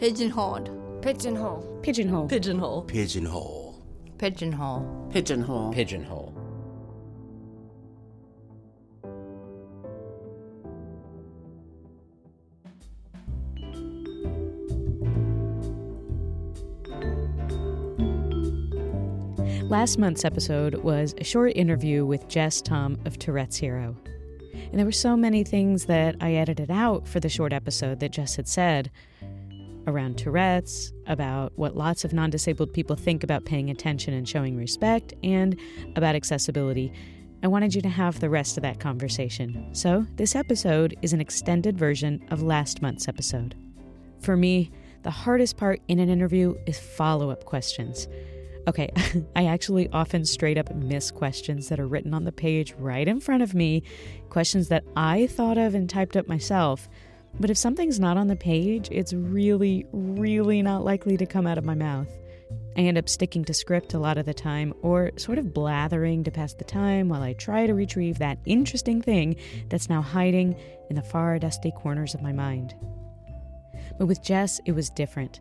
Pigeonholed. Pigeonhole. Pigeonhole. Pigeonhole. Pigeonhole. Pigeonhole. Pigeonhole. Pigeonhole. Last month's episode was a short interview with Jess Thom of Touretteshero. And there were so many things that I edited out for the short episode that Jess had said around Tourette's, about what lots of non disabled people think about paying attention and showing respect, and about accessibility. I wanted you to have the rest of that conversation. So, this episode is an extended version of last month's episode. For me, the hardest part in an interview is follow up questions. Okay, I actually often straight up miss questions that are written on the page right in front of me, questions that I thought of and typed up myself. But if something's not on the page, it's really, really not likely to come out of my mouth. I end up sticking to script a lot of the time, or sort of blathering to pass the time while I try to retrieve that interesting thing that's now hiding in the far, dusty corners of my mind. But with Jess, it was different.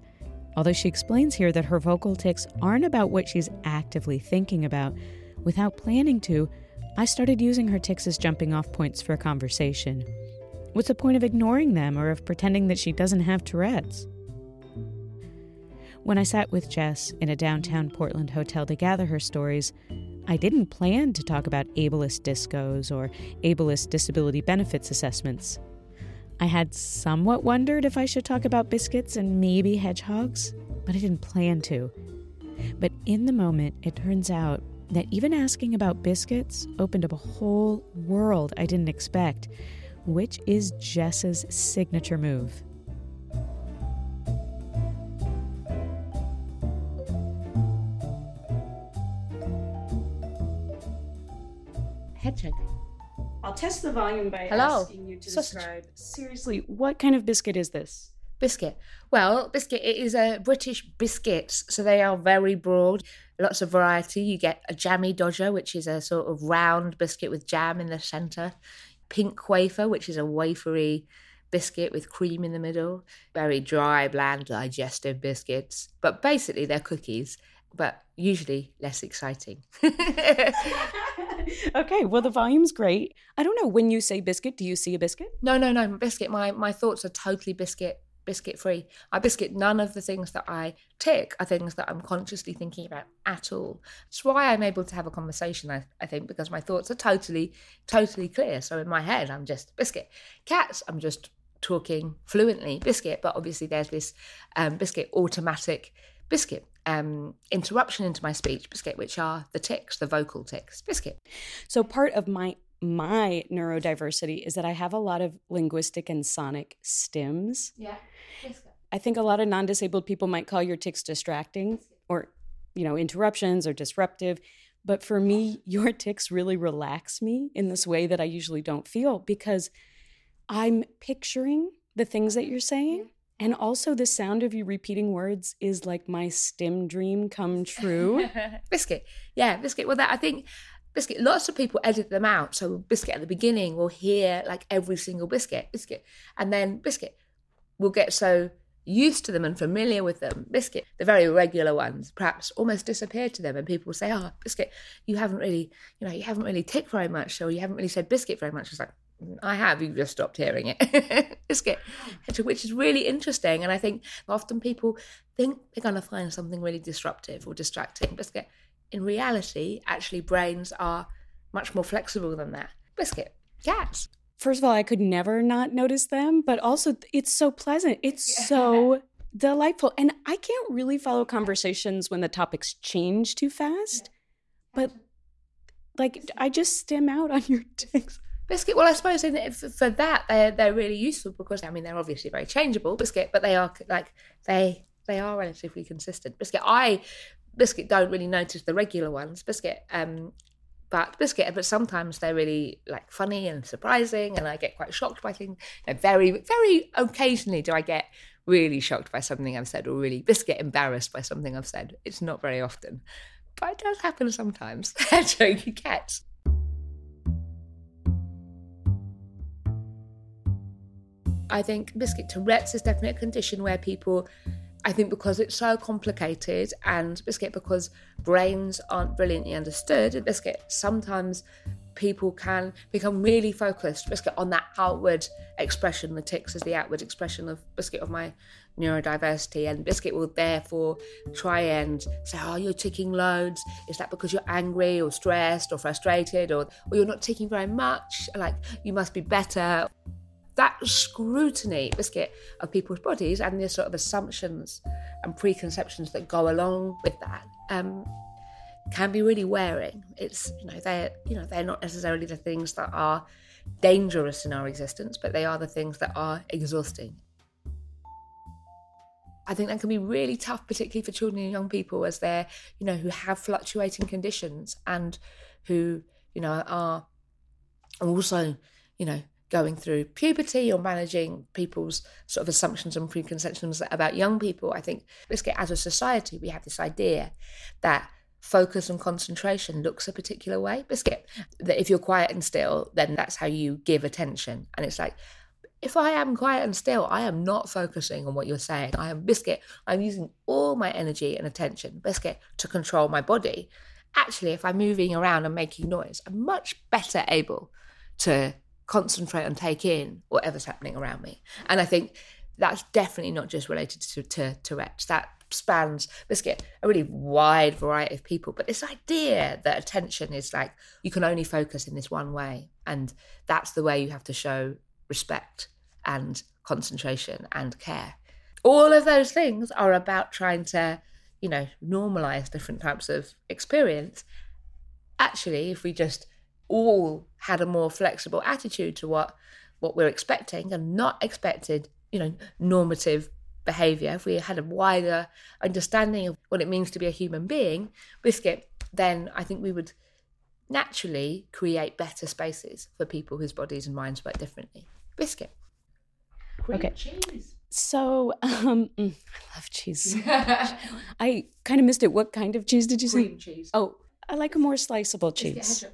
Although she explains here that her vocal tics aren't about what she's actively thinking about, without planning to, I started using her tics as jumping off points for a conversation. What's the point of ignoring them or of pretending that she doesn't have Tourette's? When I sat with Jess in a downtown Portland hotel to gather her stories, I didn't plan to talk about ableist discos or ableist disability benefits assessments. I had somewhat wondered if I should talk about biscuits and maybe hedgehogs, but I didn't plan to. But in the moment, it turns out that even asking about biscuits opened up a whole world I didn't expect, which is Jess's signature move. Head check. I'll test the volume by Hello. asking you to Sausage. describe seriously what kind of biscuit is this? Biscuit. Well, biscuit it is a British biscuits, so they are very broad. Lots of variety. You get a jammy dodger, which is a sort of round biscuit with jam in the centre. Pink wafer, which is a wafery biscuit with cream in the middle. Very dry, bland, digestive biscuits. But basically, they're cookies, but usually less exciting. okay, well the volume's great. I don't know when you say biscuit, do you see a biscuit? No, no, no, biscuit. My my thoughts are totally biscuit biscuit free. I biscuit none of the things that I tick are things that I'm consciously thinking about at all. That's why I'm able to have a conversation, I, I think, because my thoughts are totally, totally clear. So in my head, I'm just biscuit. Cats, I'm just talking fluently biscuit, but obviously there's this um, biscuit automatic biscuit um, interruption into my speech biscuit, which are the tics, the vocal tics, biscuit. So part of my my neurodiversity is that I have a lot of linguistic and sonic stims. Yeah. I think a lot of non-disabled people might call your tics distracting or you know interruptions or disruptive, but for me your tics really relax me in this way that I usually don't feel because I'm picturing the things that you're saying and also the sound of you repeating words is like my stim dream come true. biscuit. Yeah, biscuit. Well, that I think biscuit. Lots of people edit them out. So biscuit at the beginning, we'll hear like every single biscuit, biscuit, and then biscuit. We'll get so used to them and familiar with them. Biscuit, the very regular ones, perhaps almost disappear to them, and people will say, "Oh, biscuit, you haven't really, you know, you haven't really ticked very much, or you haven't really said biscuit very much." It's like. Mm, I have. You've just stopped hearing it. biscuit, which is really interesting, and I think often people think they're going to find something really disruptive or distracting. Biscuit, in reality, actually, brains are much more flexible than that. Biscuit, cats. First of all, I could never not notice them, but also it's so pleasant. It's so delightful. And I can't really follow conversations when the topics change too fast. But like I just stim out on your tics. Biscuit. Well, I suppose in, for that they're they're really useful because I mean they're obviously very changeable. Biscuit, but they are like they they are relatively consistent. Biscuit. I biscuit don't really notice the regular ones. Biscuit. Um, but biscuit. But sometimes they're really like funny and surprising, and I get quite shocked by things. And very very occasionally do I get really shocked by something I've said, or really biscuit embarrassed by something I've said. It's not very often, but it does happen sometimes. Joking cats. I think biscuit Tourette's is definitely a condition where people, I think because it's so complicated and biscuit because brains aren't brilliantly understood, biscuit sometimes people can become really focused biscuit on that outward expression the tics is the outward expression of biscuit of my neurodiversity and biscuit will therefore try and say oh you're ticking loads. Is that because you're angry or stressed or frustrated or, or you're not ticking very much? Like you must be better that scrutiny biscuit of people's bodies and the sort of assumptions and preconceptions that go along with that um, can be really wearing. It's you know they're you know they're not necessarily the things that are dangerous in our existence, but they are the things that are exhausting. I think that can be really tough, particularly for children and young people, as they're you know who have fluctuating conditions and who you know are also you know going through puberty or managing people's sort of assumptions and preconceptions about young people. I think get as a society we have this idea that focus and concentration looks a particular way. Biscuit, that if you're quiet and still, then that's how you give attention. And it's like, if I am quiet and still, I am not focusing on what you're saying. I am biscuit. I'm using all my energy and attention, biscuit, to control my body. Actually, if I'm moving around and making noise, I'm much better able to concentrate and take in whatever's happening around me. And I think that's definitely not just related to, to Tourette's. That spans biscuit a really wide variety of people but this idea that attention is like you can only focus in this one way and that's the way you have to show respect and concentration and care all of those things are about trying to you know normalize different types of experience actually if we just all had a more flexible attitude to what what we're expecting and not expected you know normative behavior, if we had a wider understanding of what it means to be a human being, Biscuit, then I think we would naturally create better spaces for people whose bodies and minds work differently. Biscuit. Cream okay. Cheese. So, um, I love cheese. I kind of missed it. What kind of cheese did you say? Cream cheese. Oh, I like a more sliceable cheese.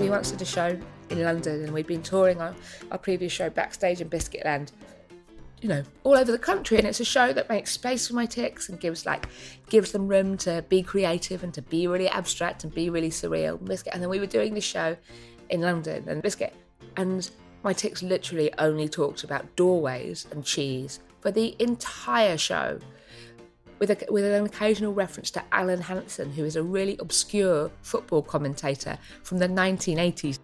We once did a show in London, and we'd been touring our, our previous show backstage in Biscuitland, you know, all over the country. And it's a show that makes space for my tics and gives like gives them room to be creative and to be really abstract and be really surreal. Biscuit, and then we were doing this show in London and Biscuit, and my tics literally only talked about doorways and cheese for the entire show. With, a, with an occasional reference to Alan Hansen, who is a really obscure football commentator from the 1980s.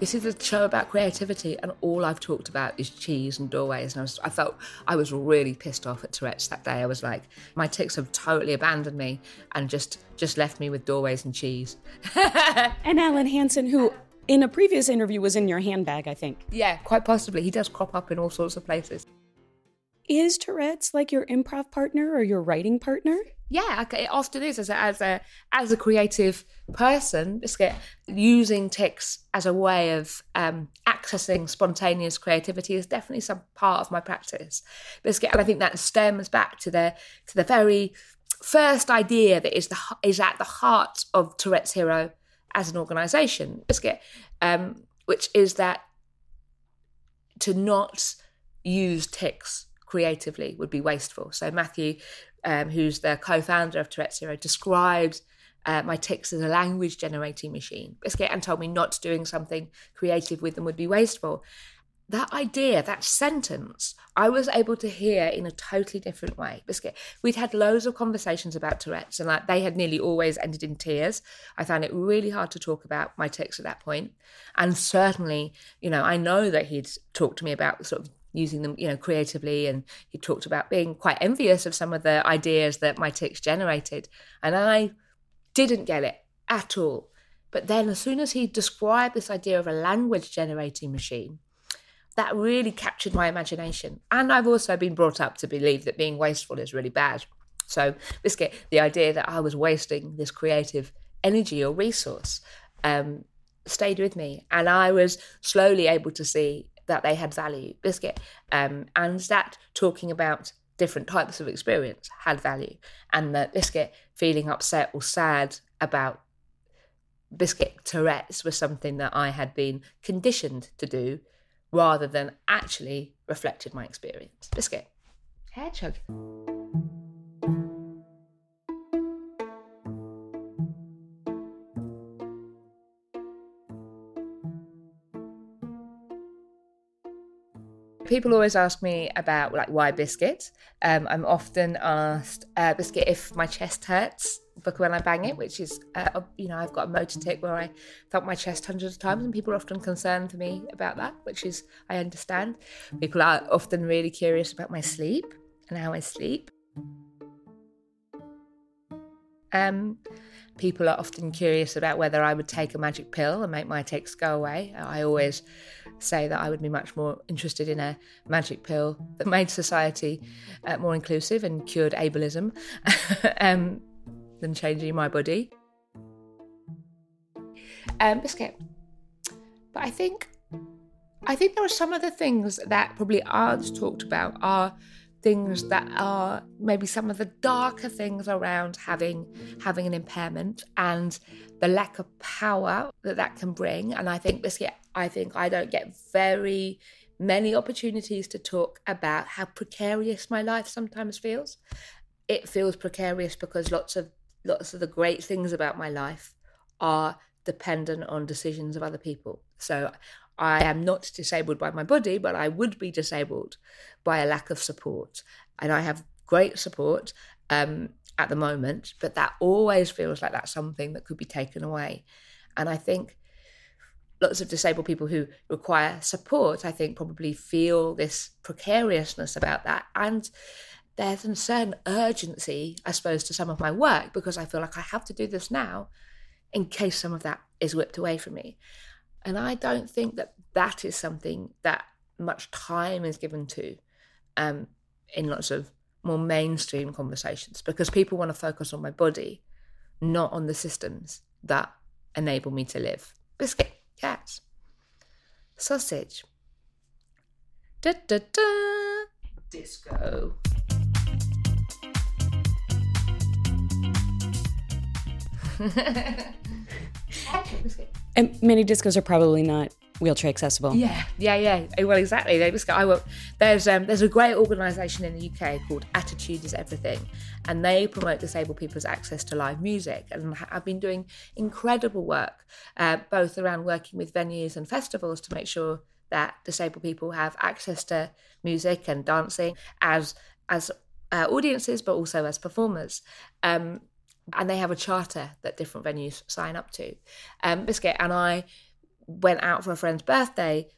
This is a show about creativity, and all I've talked about is cheese and doorways. And I, was, I felt I was really pissed off at Tourette's that day. I was like, my tics have totally abandoned me and just just left me with doorways and cheese. and Alan Hansen, who in a previous interview was in your handbag, I think. Yeah, quite possibly. He does crop up in all sorts of places. Is Tourette's like your improv partner or your writing partner? yeah, it often is as a as a as a creative person, using tics as a way of um, accessing spontaneous creativity is definitely some part of my practice. Biscuit, and I think that stems back to the to the very first idea that is the is at the heart of Touretteshero as an organisation, Biscuit, um, which is that to not use tics creatively would be wasteful. So Matthew um, who's the co-founder of Touretteshero, described uh, my tics as a language generating machine. Biscuit and told me not doing something creative with them would be wasteful. That idea, that sentence, I was able to hear in a totally different way. Biscuit, we'd had loads of conversations about Tourette's, and like they had nearly always ended in tears. I found it really hard to talk about my tics at that point, and certainly, you know, I know that he'd talked to me about sort of using them, you know, creatively. And he talked about being quite envious of some of the ideas that my tics generated. And I didn't get it at all. But then, as soon as he described this idea of a language generating machine, that really captured my imagination. And I've also been brought up to believe that being wasteful is really bad. So, this get the idea that I was wasting this creative energy or resource um, stayed with me. And I was slowly able to see that they had value, biscuit, um, and that talking about different types of experience had value, and that biscuit feeling upset or sad about biscuit Tourette's was something that I had been conditioned to do rather than actually reflected my experience. Biscuit. Hair chug. People always ask me about like why biscuit. Um, I'm often asked uh, biscuit if my chest hurts because when I bang it, which is uh, you know I've got a motor tic where I thump my chest hundreds of times, and people are often concerned for me about that, which is I understand. People are often really curious about my sleep and how I sleep. Um, people are often curious about whether I would take a magic pill and make my tics go away. I always say that I would be much more interested in a magic pill that made society uh, more inclusive and cured ableism um, than changing my body. Um, biscuit. But I think, I think there are some of the things that probably aren't talked about are things that are maybe some of the darker things around having having an impairment and the lack of power that that can bring. And i think this yeah i think i don't get very many opportunities to talk about how precarious my life sometimes feels. It feels precarious because lots of lots of the great things about my life are dependent on decisions of other people. So I am not disabled by my body, but I would be disabled by a lack of support. And I have great support um, at the moment, but that always feels like that's something that could be taken away. And I think lots of disabled people who require support, I think, probably feel this precariousness about that. And there's a certain urgency, I suppose, to some of my work because I feel like I have to do this now in case some of that is whipped away from me. And I don't think that that is something that much time is given to um, in lots of more mainstream conversations because people want to focus on my body, not on the systems that enable me to live. Biscuit, yes. Sausage. Da da da. Disco. And many discos are probably not wheelchair accessible. Yeah, yeah, yeah. Well, exactly. They just, I will, there's um, there's a great organisation in the UK called Attitude is Everything, and they promote disabled people's access to live music. And I've been doing incredible work, uh, both around working with venues and festivals to make sure that disabled people have access to music and dancing as as uh, audiences, but also as performers. Um, and they have a charter that different venues sign up to. Um, Biscuit and I went out for a friend's birthday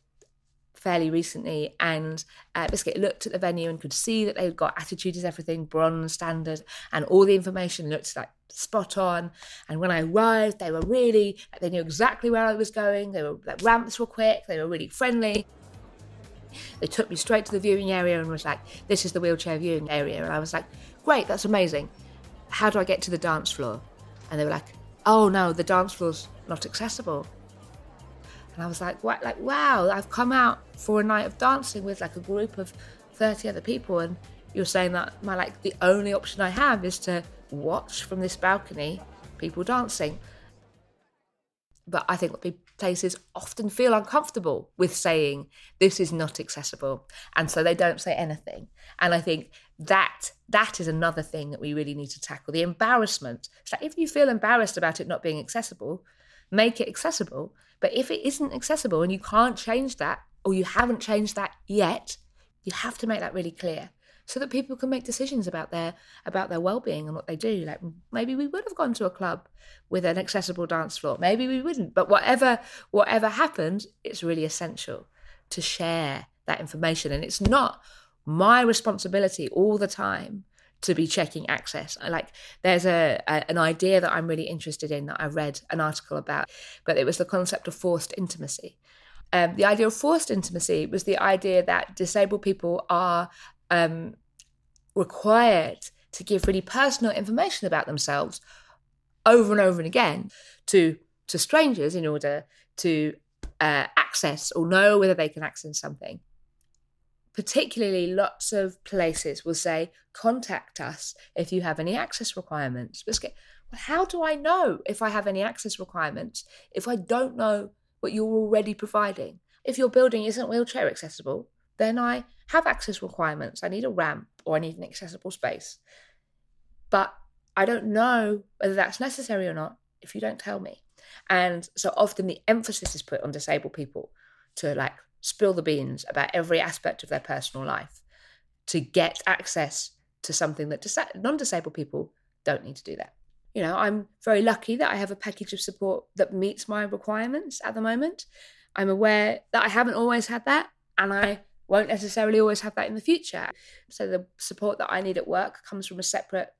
fairly recently, and uh, Biscuit looked at the venue and could see that they'd got attitude is everything, bronze standard, and all the information looked like spot on. And when I arrived, they were really they knew exactly where I was going. They were like ramps were quick. They were really friendly. They took me straight to the viewing area and was like, "This is the wheelchair viewing area," and I was like, "Great, that's amazing." How do I get to the dance floor? And they were like, oh no, the dance floor's not accessible. And I was like, what? Like, wow, I've come out for a night of dancing with like a group of 30 other people. And you're saying that my, like, the only option I have is to watch from this balcony people dancing. But I think places often feel uncomfortable with saying this is not accessible. And so they don't say anything. And I think that that is another thing that we really need to tackle the embarrassment. It's like if you feel embarrassed about it not being accessible make it accessible. But if it isn't accessible and you can't change that or you haven't changed that yet you have to make that really clear so that people can make decisions about their about their well-being and what they do. Like maybe we would have gone to a club with an accessible dance floor. Maybe we wouldn't. But whatever whatever happens it's really essential to share that information. And it's not my responsibility all the time to be checking access. Like there's a, a, an idea that I'm really interested in that I read an article about, but it was the concept of forced intimacy. Um, the idea of forced intimacy was the idea that disabled people are um, required to give really personal information about themselves over and over and again to to strangers in order to uh, access or know whether they can access something particularly lots of places will say contact us if you have any access requirements but how do I know if I have any access requirements if I don't know what you're already providing? If your building isn't wheelchair accessible, then I have access requirements. I need a ramp or I need an accessible space. But I don't know whether that's necessary or not if you don't tell me. And so often the emphasis is put on disabled people to like spill the beans about every aspect of their personal life to get access to something that dis- non disabled people don't need to do that. You know, I'm very lucky that I have a package of support that meets my requirements at the moment. I'm aware that I haven't always had that, and I won't necessarily always have that in the future. So the support that I need at work comes from a separate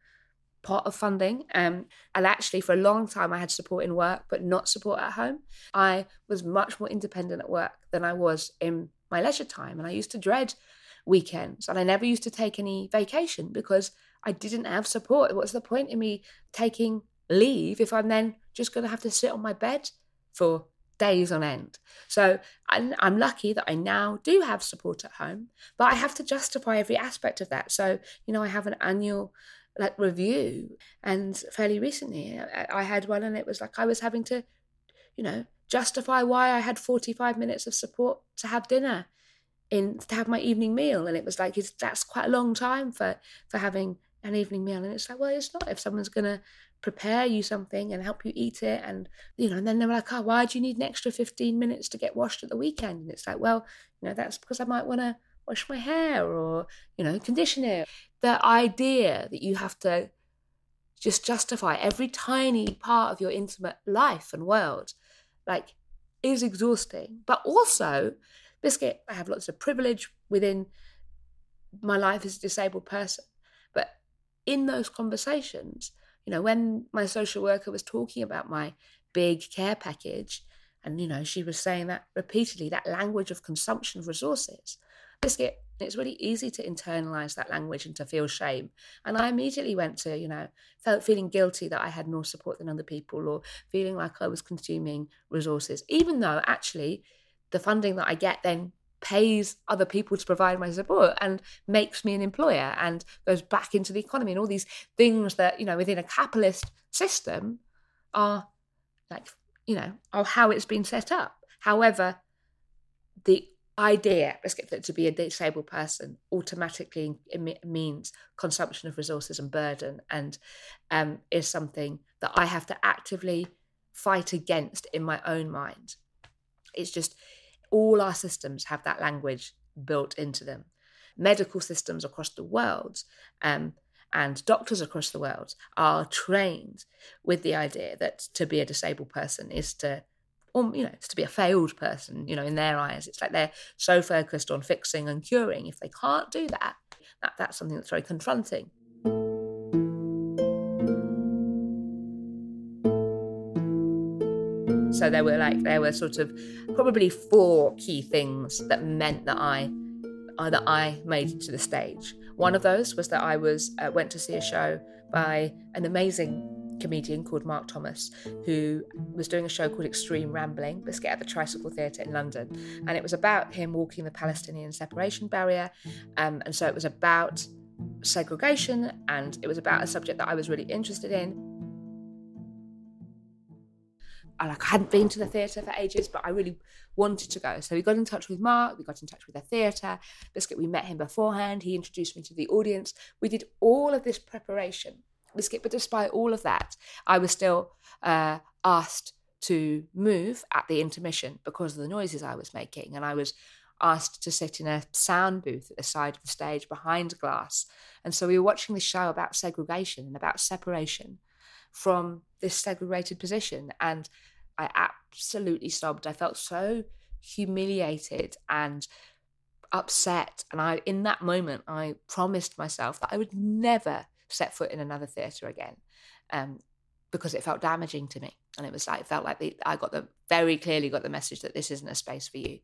pot of funding. Um, and actually, for a long time, I had support in work, but not support at home. I was much more independent at work than I was in my leisure time. And I used to dread weekends and I never used to take any vacation because I didn't have support. What's the point in me taking leave if I'm then just going to have to sit on my bed for days on end. So I'm, I'm, lucky that I now do have support at home, but I have to justify every aspect of that. So, you know, I have an annual like review. And fairly recently I, had one and it was like I was having to, you know, justify why I had 45 minutes of support to have dinner in to have my evening meal. And it was like it's that's quite a long time for for having an evening meal. And it's like well it's not. If someone's going to prepare you something and help you eat it and you know and then they were like oh why do you need an extra 15 minutes to get washed at the weekend? And it's like well you know that's because i might want to wash my hair or you know condition it the idea that you have to just justify every tiny part of your intimate life and world like is exhausting. But also biscuit i have lots of privilege within my life as a disabled person. But in those conversations you know, when my social worker was talking about my big care package, and, you know, she was saying that repeatedly, that language of consumption of resources, Biscuit, it's really easy to internalize that language and to feel shame. And I immediately went to, you know, felt feeling guilty that I had more support than other people or feeling like I was consuming resources, even though actually the funding that I get then pays other people to provide my support and makes me an employer and goes back into the economy and all these things that you know within a capitalist system are like you know are how it's been set up however the idea let's that to be a disabled person automatically means consumption of resources and burden and um, is something that i have to actively fight against in my own mind it's just all our systems have that language built into them. Medical systems across the world um, and doctors across the world are trained with the idea that to be a disabled person is to or you know it's to be a failed person you know in their eyes. It's like they're so focused on fixing and curing. If they can't do that, that that's something that's very confronting. So there were like there were sort of probably four key things that meant that I uh, that I made it to the stage. One of those was that I was uh, went to see a show by an amazing comedian called Mark Thomas, who was doing a show called Extreme Rambling, Biscuit at the Tricycle Theatre in London, and it was about him walking the Palestinian separation barrier, um, and so it was about segregation, and it was about a subject that I was really interested in. I like I hadn't been to the theatre for ages, but I really wanted to go. So we got in touch with Mark, we got in touch with the theatre. Biscuit, we met him beforehand. He introduced me to the audience. We did all of this preparation. Biscuit, but despite all of that, I was still uh, asked to move at the intermission because of the noises I was making. And I was asked to sit in a sound booth at the side of the stage behind glass. And so we were watching this show about segregation and about separation from this segregated position. And I absolutely sobbed. I felt so humiliated and upset. And I, in that moment, I promised myself that I would never set foot in another theatre again. Um, because it felt damaging to me. And it was like, it felt like the, I got the very clearly got the message that this isn't a space for you.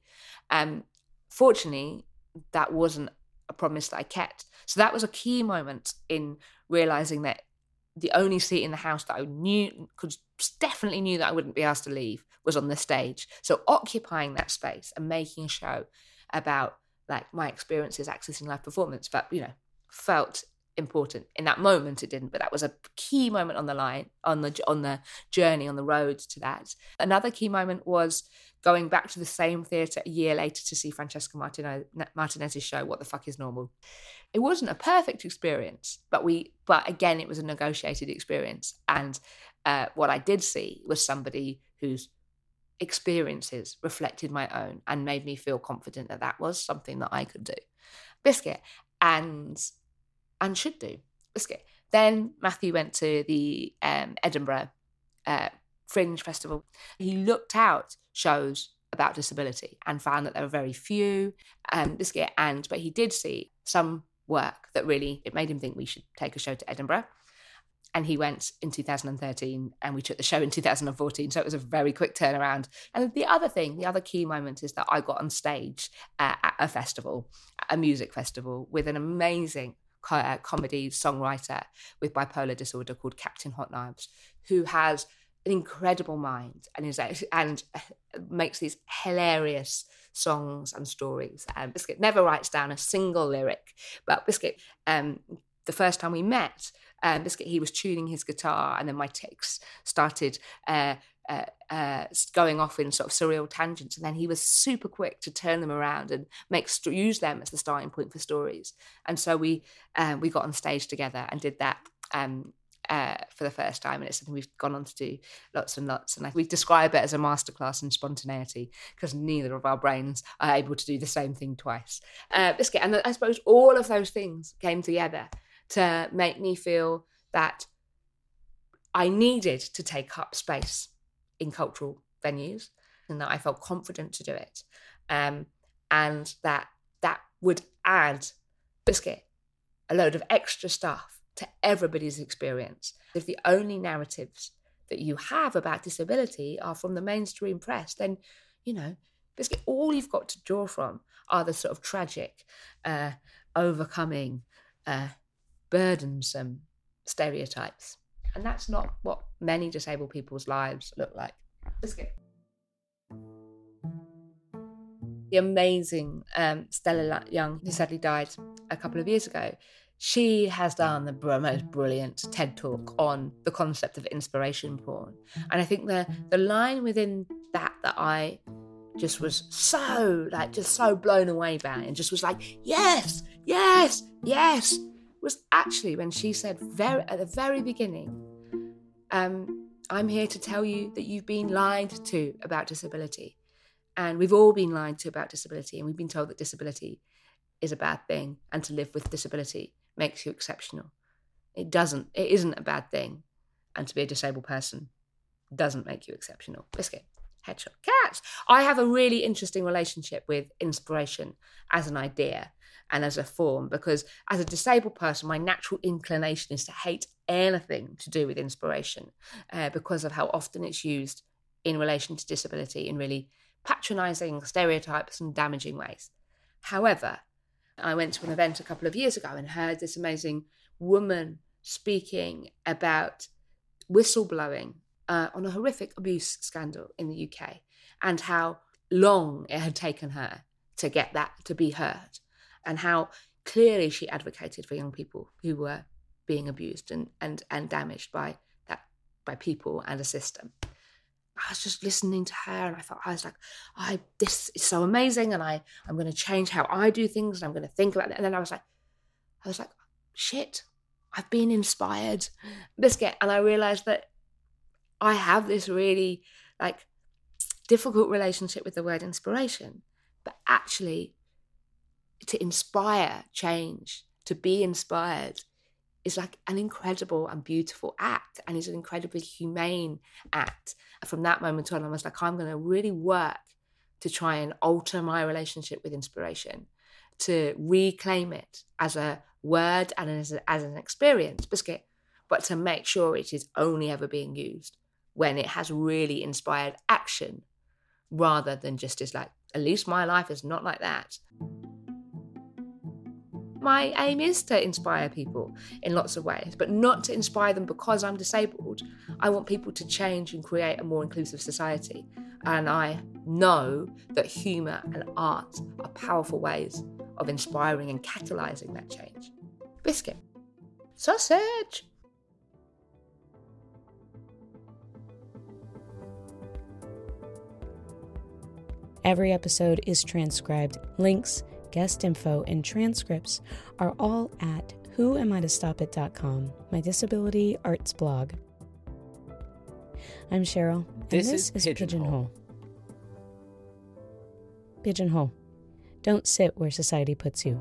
Um, fortunately, that wasn't a promise that I kept. So that was a key moment in realizing that the only seat in the house that I knew could definitely knew that I wouldn't be asked to leave was on the stage. So occupying that space and making a show about like my experiences accessing live performance, but you know, felt important. In that moment it didn't but that was a key moment on the line on the on the journey on the road to that. Another key moment was going back to the same theatre a year later to see francesca Martino, martinez's show what the fuck is normal. It wasn't a perfect experience but we but again it was a negotiated experience. And uh, what i did see was somebody whose experiences reflected my own and made me feel confident that that was something that i could do. Biscuit and and should do. Then Matthew went to the um, Edinburgh uh, Fringe Festival. He looked out shows about disability and found that there were very few. Um, Biscuit and but he did see some work that really it made him think we should take a show to Edinburgh. And he went in 2013, and we took the show in 2014. So it was a very quick turnaround. And the other thing, the other key moment is that I got on stage uh, at a festival, a music festival, with an amazing co- comedy songwriter with bipolar disorder called Captain Hot Knives, who has an incredible mind and is and makes these hilarious songs and stories. And Biscuit never writes down a single lyric, but Biscuit, um, the first time we met, um, Biscuit he was tuning his guitar, and then my tics started uh, uh, uh, going off in sort of surreal tangents, and then he was super quick to turn them around and make st- use them as the starting point for stories. And so we um, we got on stage together and did that um, uh, for the first time, and it's something we've gone on to do lots and lots. And I, we describe it as a masterclass in spontaneity because neither of our brains are able to do the same thing twice. Uh, and I suppose all of those things came together to make me feel that I needed to take up space in cultural venues and that I felt confident to do it. Um, and that that would add biscuit a load of extra stuff to everybody's experience. If the only narratives that you have about disability are from the mainstream press, then you know, biscuit all you've got to draw from are the sort of tragic, uh, overcoming, uh, burdensome stereotypes. And that's not what many disabled people's lives look like. Let's go. The amazing um, Stella Young, who sadly died a couple of years ago, she has done the most brilliant TED talk on the concept of inspiration porn. And I think the the line within that that I just was so like just so blown away by and just was like, yes, yes, yes, was actually when she said very at the very beginning, um, I'm here to tell you that you've been lied to about disability. And we've all been lied to about disability, and we've been told that disability is a bad thing, and to live with disability makes you exceptional. It doesn't, it isn't a bad thing. And to be a disabled person doesn't make you exceptional. Biscuit, headshot, catch. I have a really interesting relationship with inspiration as an idea and as a form because as a disabled person my natural inclination is to hate anything to do with inspiration uh, because of how often it's used in relation to disability in really patronizing stereotypes and damaging ways. However i went to an event a couple of years ago and heard this amazing woman speaking about whistleblowing uh, on a horrific abuse scandal in the uk and how long it had taken her to get that to be heard and how clearly she advocated for young people who were being abused and, and, and damaged by that by people and a system. I was just listening to her and I thought I was like, I this is so amazing and I I'm gonna change how I do things and I'm gonna think about it. And then I was like, I was like, shit, I've been inspired. Biscuit. And I realized that I have this really like difficult relationship with the word inspiration. But actually to inspire change, to be inspired, is like an incredible and beautiful act and is an incredibly humane act. And from that moment on, I was like, I'm going to really work to try and alter my relationship with inspiration, to reclaim it as a word and as, a, as an experience, biscuit, but to make sure it is only ever being used when it has really inspired action rather than just as like, at least my life is not like that my aim is to inspire people in lots of ways, but not to inspire them because I'm disabled. I want people to change and create a more inclusive society. And I know that humour and art are powerful ways of inspiring and catalysing that change. Biscuit. Sausage! Every episode is transcribed. Links, guest info, and transcripts are all at whoamitostopit.com, my disability arts blog. I'm Cheryl, and This this, is is, Pigeonhole. Pigeonhole. Pigeonhole. Don't sit where society puts you.